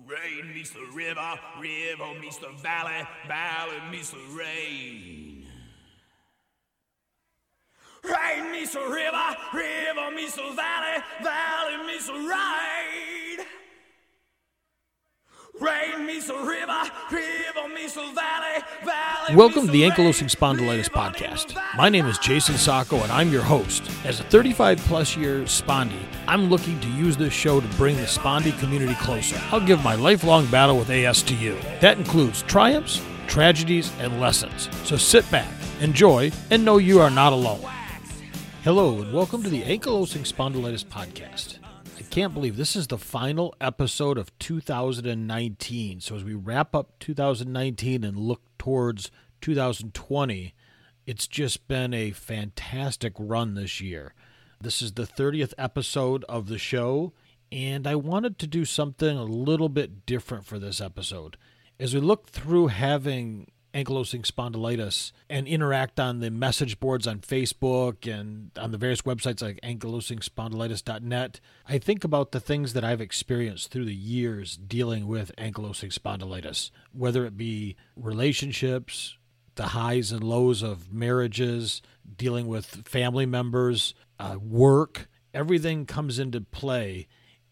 Rain meets the river, river meets the valley, valley meets the rain. Rain meets the river, river meets the valley, valley meets the rain. Welcome to the. Ankylosing Spondylitis Podcast. My name is Jason Sacco, and I'm your host. As a 35 plus year spondy, I'm looking to use this show to bring the spondy community closer. I'll give my lifelong battle with AS to you. That includes triumphs, tragedies, and lessons. So sit back, enjoy, and know you are not alone. Hello, and welcome to the Ankylosing Spondylitis Podcast. Can't believe this is the final episode of 2019. So, as we wrap up 2019 and look towards 2020, it's just been a fantastic run this year. This is the 30th episode of the show, and I wanted to do something a little bit different for this episode. As we look through having ankylosing spondylitis and interact on the message boards on Facebook and on the various websites like ankylosingspondylitis.net, I think about the things that I've experienced through the years dealing with ankylosing spondylitis, whether it be relationships, the highs and lows of marriages, dealing with family members, uh, work, everything comes into play.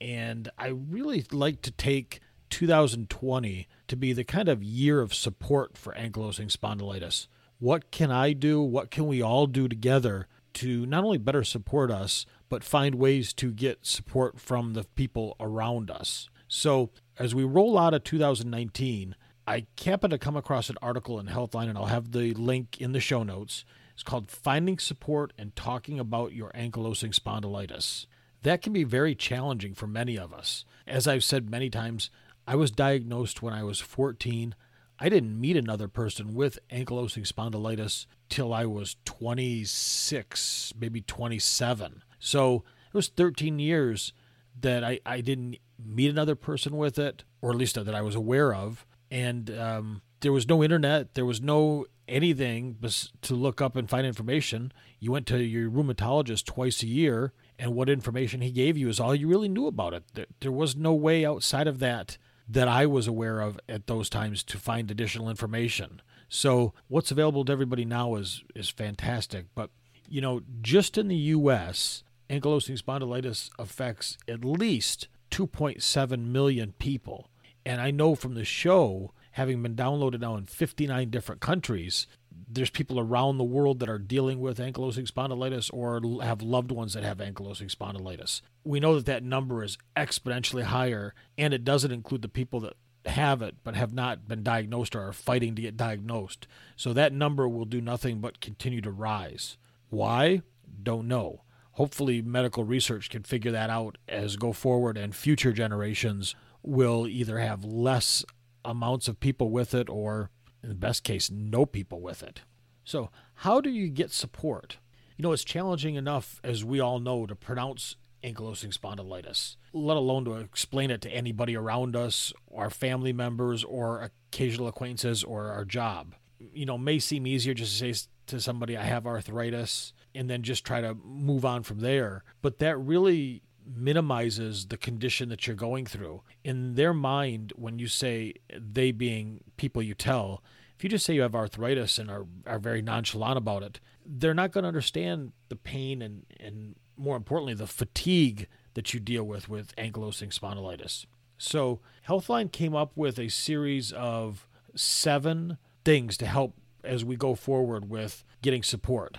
And I really like to take 2020 to be the kind of year of support for ankylosing spondylitis. What can I do? What can we all do together to not only better support us, but find ways to get support from the people around us? So, as we roll out of 2019, I happened to come across an article in Healthline, and I'll have the link in the show notes. It's called Finding Support and Talking About Your Ankylosing Spondylitis. That can be very challenging for many of us. As I've said many times, I was diagnosed when I was 14. I didn't meet another person with ankylosing spondylitis till I was 26, maybe 27. So it was 13 years that I, I didn't meet another person with it, or at least that I was aware of. And um, there was no internet, there was no anything to look up and find information. You went to your rheumatologist twice a year, and what information he gave you is all you really knew about it. There, there was no way outside of that that I was aware of at those times to find additional information. So what's available to everybody now is is fantastic. But you know, just in the U.S., ankylosing spondylitis affects at least 2.7 million people. And I know from the show, having been downloaded now in 59 different countries, there's people around the world that are dealing with ankylosing spondylitis or have loved ones that have ankylosing spondylitis. We know that that number is exponentially higher, and it doesn't include the people that have it but have not been diagnosed or are fighting to get diagnosed. So that number will do nothing but continue to rise. Why? Don't know. Hopefully, medical research can figure that out as go forward, and future generations will either have less amounts of people with it or in the best case, no people with it. So, how do you get support? You know, it's challenging enough, as we all know, to pronounce ankylosing spondylitis, let alone to explain it to anybody around us, our family members, or occasional acquaintances, or our job. You know, may seem easier just to say to somebody, I have arthritis, and then just try to move on from there. But that really minimizes the condition that you're going through. In their mind, when you say they being people you tell, if you just say you have arthritis and are, are very nonchalant about it, they're not going to understand the pain and, and more importantly, the fatigue that you deal with with ankylosing spondylitis. So, Healthline came up with a series of seven things to help as we go forward with getting support.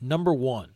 Number one,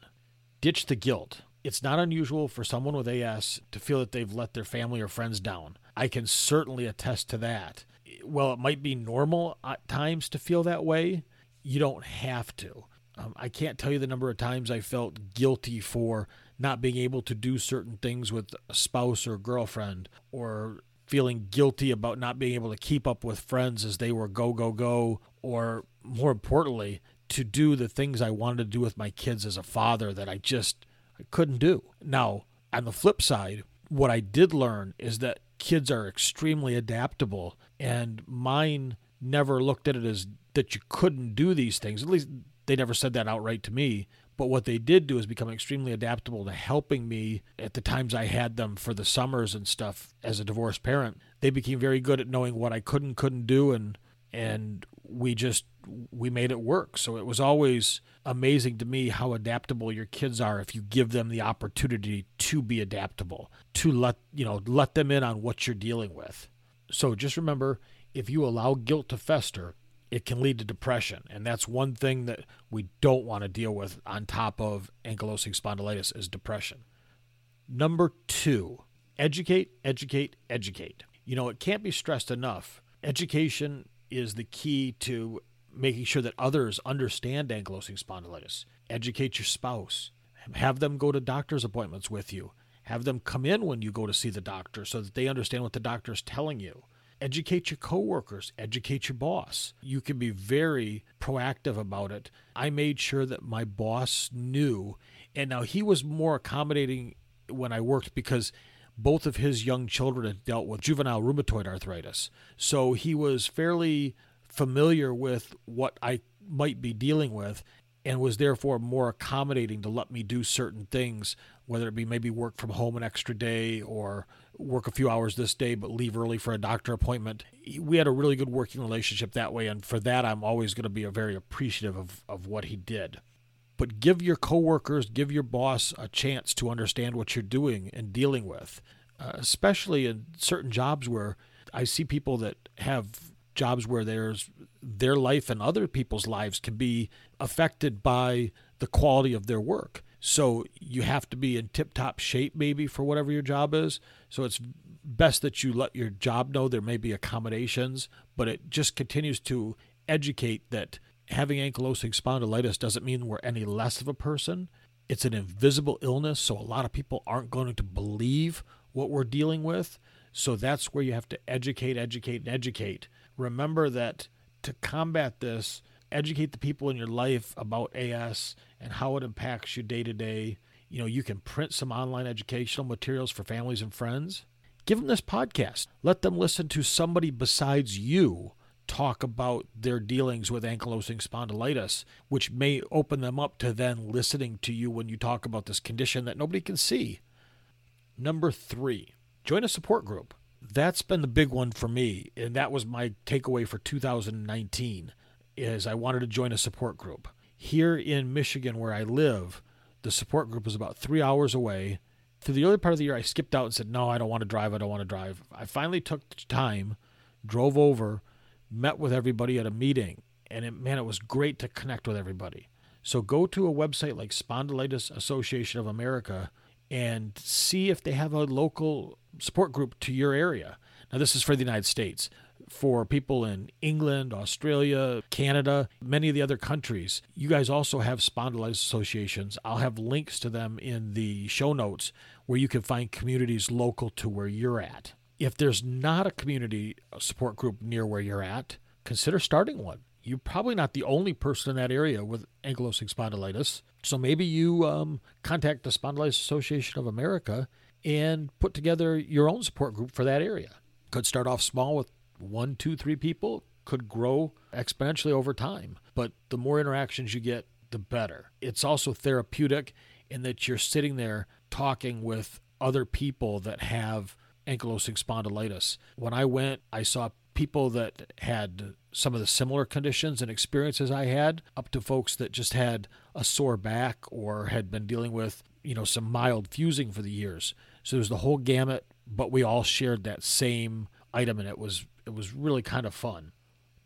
ditch the guilt. It's not unusual for someone with AS to feel that they've let their family or friends down. I can certainly attest to that. Well, it might be normal at times to feel that way. You don't have to. Um, I can't tell you the number of times I felt guilty for not being able to do certain things with a spouse or girlfriend, or feeling guilty about not being able to keep up with friends as they were go, go, go, or more importantly, to do the things I wanted to do with my kids as a father that I just I couldn't do. Now, on the flip side, what I did learn is that kids are extremely adaptable, and mine never looked at it as that you couldn't do these things. At least they never said that outright to me. But what they did do is become extremely adaptable to helping me at the times I had them for the summers and stuff as a divorced parent. They became very good at knowing what I could and couldn't do and and we just we made it work. So it was always amazing to me how adaptable your kids are if you give them the opportunity to be adaptable, to let, you know, let them in on what you're dealing with. So just remember if you allow guilt to fester, it can lead to depression. And that's one thing that we don't want to deal with on top of ankylosing spondylitis is depression. Number two, educate, educate, educate. You know, it can't be stressed enough. Education is the key to making sure that others understand ankylosing spondylitis. Educate your spouse. Have them go to doctor's appointments with you. Have them come in when you go to see the doctor so that they understand what the doctor is telling you educate your coworkers, educate your boss. You can be very proactive about it. I made sure that my boss knew, and now he was more accommodating when I worked because both of his young children had dealt with juvenile rheumatoid arthritis. So he was fairly familiar with what I might be dealing with and was therefore more accommodating to let me do certain things, whether it be maybe work from home an extra day or work a few hours this day but leave early for a doctor appointment. We had a really good working relationship that way, and for that, I'm always going to be very appreciative of, of what he did. But give your coworkers, give your boss a chance to understand what you're doing and dealing with, uh, especially in certain jobs where I see people that have jobs where there's their life and other people's lives can be affected by the quality of their work. So you have to be in tip top shape, maybe, for whatever your job is. So it's best that you let your job know there may be accommodations, but it just continues to educate that having ankylosing spondylitis doesn't mean we're any less of a person. It's an invisible illness, so a lot of people aren't going to believe what we're dealing with. So that's where you have to educate, educate, and educate. Remember that to combat this, educate the people in your life about AS and how it impacts you day to day. You know, you can print some online educational materials for families and friends. Give them this podcast. Let them listen to somebody besides you talk about their dealings with ankylosing spondylitis, which may open them up to then listening to you when you talk about this condition that nobody can see. Number three, join a support group. That's been the big one for me, and that was my takeaway for 2019 is I wanted to join a support group. Here in Michigan, where I live, the support group is about three hours away. Through the early part of the year, I skipped out and said, No, I don't want to drive. I don't want to drive. I finally took time, drove over, met with everybody at a meeting, and it, man, it was great to connect with everybody. So go to a website like Spondylitis Association of America and see if they have a local support group to your area. Now, this is for the United States for people in England, Australia, Canada, many of the other countries. You guys also have spondylitis associations. I'll have links to them in the show notes where you can find communities local to where you're at. If there's not a community support group near where you're at, consider starting one. You're probably not the only person in that area with ankylosing spondylitis. So maybe you um, contact the Spondylitis Association of America and put together your own support group for that area. Could start off small with one, two, three people could grow exponentially over time. But the more interactions you get, the better. It's also therapeutic in that you're sitting there talking with other people that have ankylosing spondylitis. When I went, I saw people that had some of the similar conditions and experiences I had, up to folks that just had a sore back or had been dealing with, you know, some mild fusing for the years. So there's the whole gamut, but we all shared that same item and it was it was really kind of fun.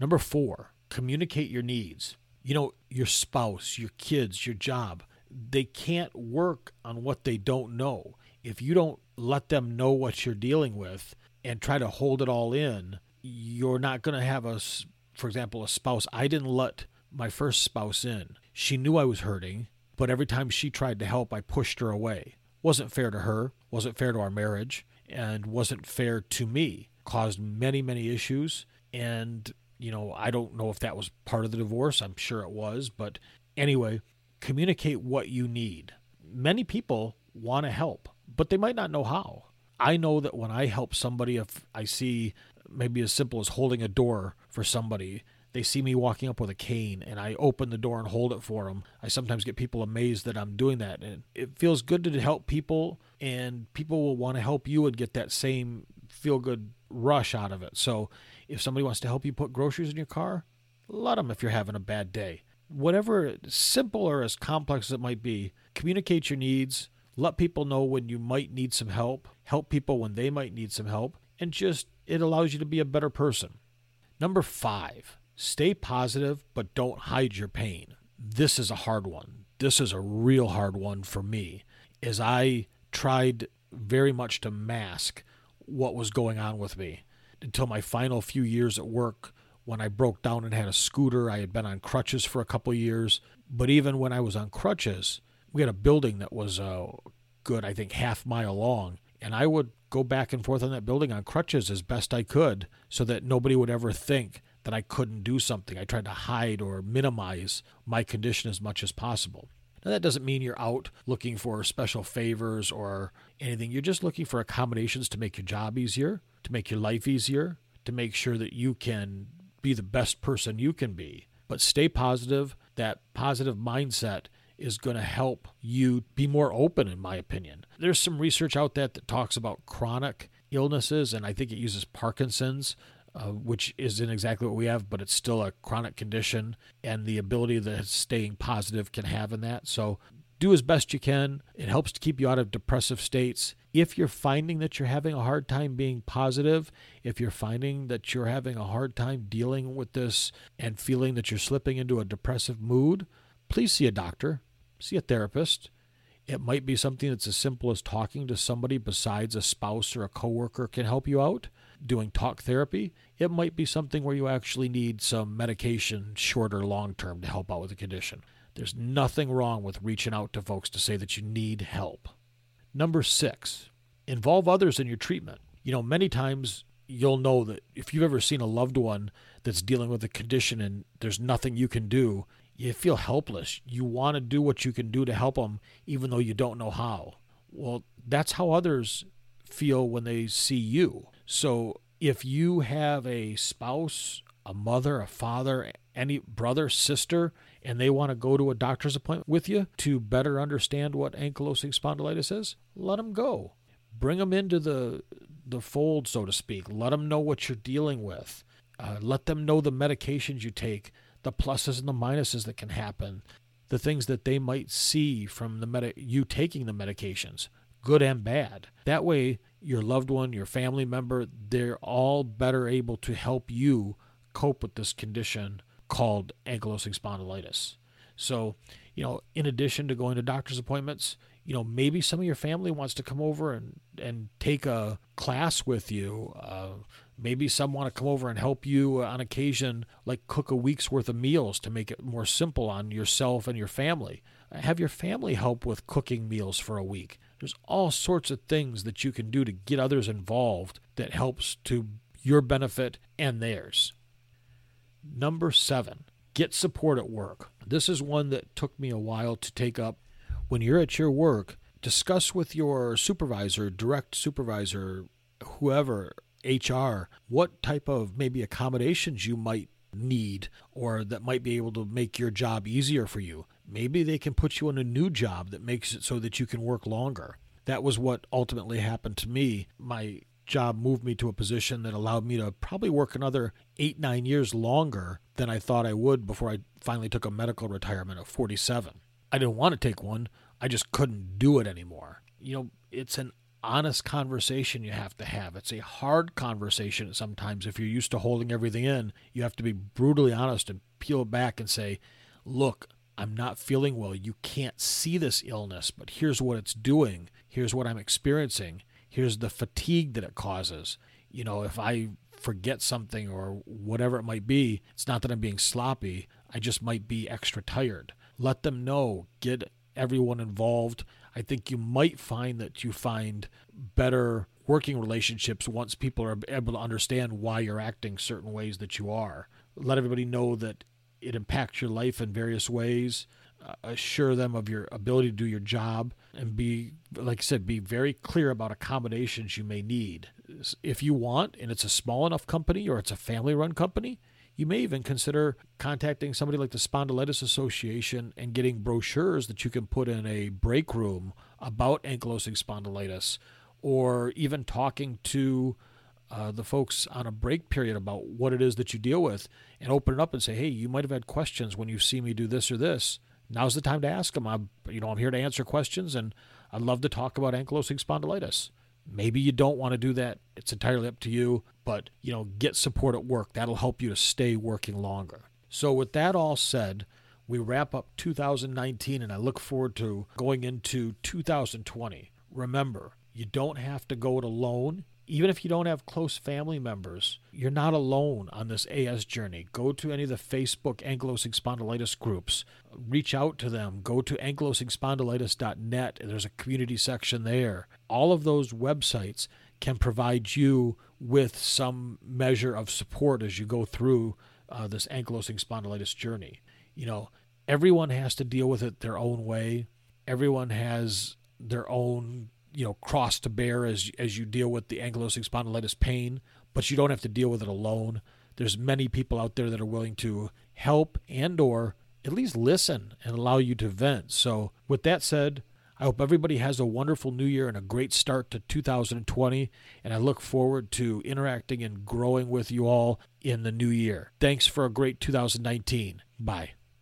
Number four, communicate your needs. You know, your spouse, your kids, your job, they can't work on what they don't know. If you don't let them know what you're dealing with and try to hold it all in, you're not going to have a, for example, a spouse. I didn't let my first spouse in. She knew I was hurting, but every time she tried to help, I pushed her away. Wasn't fair to her, wasn't fair to our marriage, and wasn't fair to me caused many, many issues. And, you know, I don't know if that was part of the divorce. I'm sure it was. But anyway, communicate what you need. Many people want to help, but they might not know how. I know that when I help somebody, if I see maybe as simple as holding a door for somebody, they see me walking up with a cane and I open the door and hold it for them. I sometimes get people amazed that I'm doing that. And it feels good to help people, and people will want to help you and get that same feel good rush out of it. So if somebody wants to help you put groceries in your car, let them if you're having a bad day. Whatever, simple or as complex as it might be, communicate your needs, let people know when you might need some help, help people when they might need some help, and just it allows you to be a better person. Number five, stay positive, but don't hide your pain. This is a hard one. This is a real hard one for me, as I tried very much to mask what was going on with me until my final few years at work when I broke down and had a scooter. I had been on crutches for a couple years. But even when I was on crutches, we had a building that was a uh, good, I think, half mile long. And I would go back and forth on that building on crutches as best I could so that nobody would ever think that I couldn't do something. I tried to hide or minimize my condition as much as possible. Now, that doesn't mean you're out looking for special favors or anything. You're just looking for accommodations to make your job easier, to make your life easier, to make sure that you can be the best person you can be. But stay positive. That positive mindset is going to help you be more open, in my opinion. There's some research out there that talks about chronic illnesses, and I think it uses Parkinson's uh, which isn't exactly what we have, but it's still a chronic condition, and the ability that staying positive can have in that. So do as best you can. It helps to keep you out of depressive states. If you're finding that you're having a hard time being positive, if you're finding that you're having a hard time dealing with this and feeling that you're slipping into a depressive mood, please see a doctor, see a therapist. It might be something that's as simple as talking to somebody besides a spouse or a coworker can help you out doing talk therapy, it might be something where you actually need some medication, short or long term, to help out with the condition. There's nothing wrong with reaching out to folks to say that you need help. Number six, involve others in your treatment. You know, many times you'll know that if you've ever seen a loved one that's dealing with a condition and there's nothing you can do, you feel helpless. You want to do what you can do to help them, even though you don't know how. Well, that's how others feel when they see you. So if you have a spouse, a mother, a father, any brother, sister, and they want to go to a doctor's appointment with you to better understand what ankylosing spondylitis is, let them go. Bring them into the the fold, so to speak. Let them know what you're dealing with. Uh, let them know the medications you take, the pluses and the minuses that can happen, the things that they might see from the med- you taking the medications, good and bad. That way, your loved one, your family member, they're all better able to help you cope with this condition called ankylosing spondylitis. So, you know, in addition to going to doctor's appointments, you know, maybe some of your family wants to come over and, and take a class with you. Uh, maybe some want to come over and help you on occasion, like cook a week's worth of meals to make it more simple on yourself and your family. Have your family help with cooking meals for a week. There's all sorts of things that you can do to get others involved that helps to your benefit and theirs. Number seven, get support at work. This is one that took me a while to take up. When you're at your work, discuss with your supervisor, direct supervisor, whoever, HR, what type of maybe accommodations you might need or that might be able to make your job easier for you. Maybe they can put you in a new job that makes it so that you can work longer. That was what ultimately happened to me. My job moved me to a position that allowed me to probably work another eight, nine years longer than I thought I would before I finally took a medical retirement at 47. I didn't want to take one, I just couldn't do it anymore. You know, it's an honest conversation you have to have. It's a hard conversation sometimes. If you're used to holding everything in, you have to be brutally honest and peel back and say, look, I'm not feeling well. You can't see this illness, but here's what it's doing. Here's what I'm experiencing. Here's the fatigue that it causes. You know, if I forget something or whatever it might be, it's not that I'm being sloppy. I just might be extra tired. Let them know. Get everyone involved. I think you might find that you find better working relationships once people are able to understand why you're acting certain ways that you are. Let everybody know that it impacts your life in various ways. Uh, assure them of your ability to do your job and be, like I said, be very clear about accommodations you may need. If you want, and it's a small enough company or it's a family run company, you may even consider contacting somebody like the Spondylitis Association and getting brochures that you can put in a break room about ankylosing spondylitis, or even talking to uh, the folks on a break period about what it is that you deal with and open it up and say, hey, you might have had questions when you see me do this or this. Now's the time to ask them. I'm, you know, I'm here to answer questions, and I'd love to talk about ankylosing spondylitis. Maybe you don't want to do that. It's entirely up to you, but you know, get support at work. That'll help you to stay working longer. So with that all said, we wrap up 2019 and I look forward to going into 2020. Remember, you don't have to go it alone. Even if you don't have close family members, you're not alone on this AS journey. Go to any of the Facebook ankylosing spondylitis groups, reach out to them. Go to ankylosingspondylitis.net, there's a community section there. All of those websites can provide you with some measure of support as you go through uh, this ankylosing spondylitis journey. You know, everyone has to deal with it their own way. Everyone has their own you know cross to bear as as you deal with the ankylosing spondylitis pain, but you don't have to deal with it alone. There's many people out there that are willing to help and or at least listen and allow you to vent. So, with that said, I hope everybody has a wonderful new year and a great start to 2020. And I look forward to interacting and growing with you all in the new year. Thanks for a great 2019. Bye.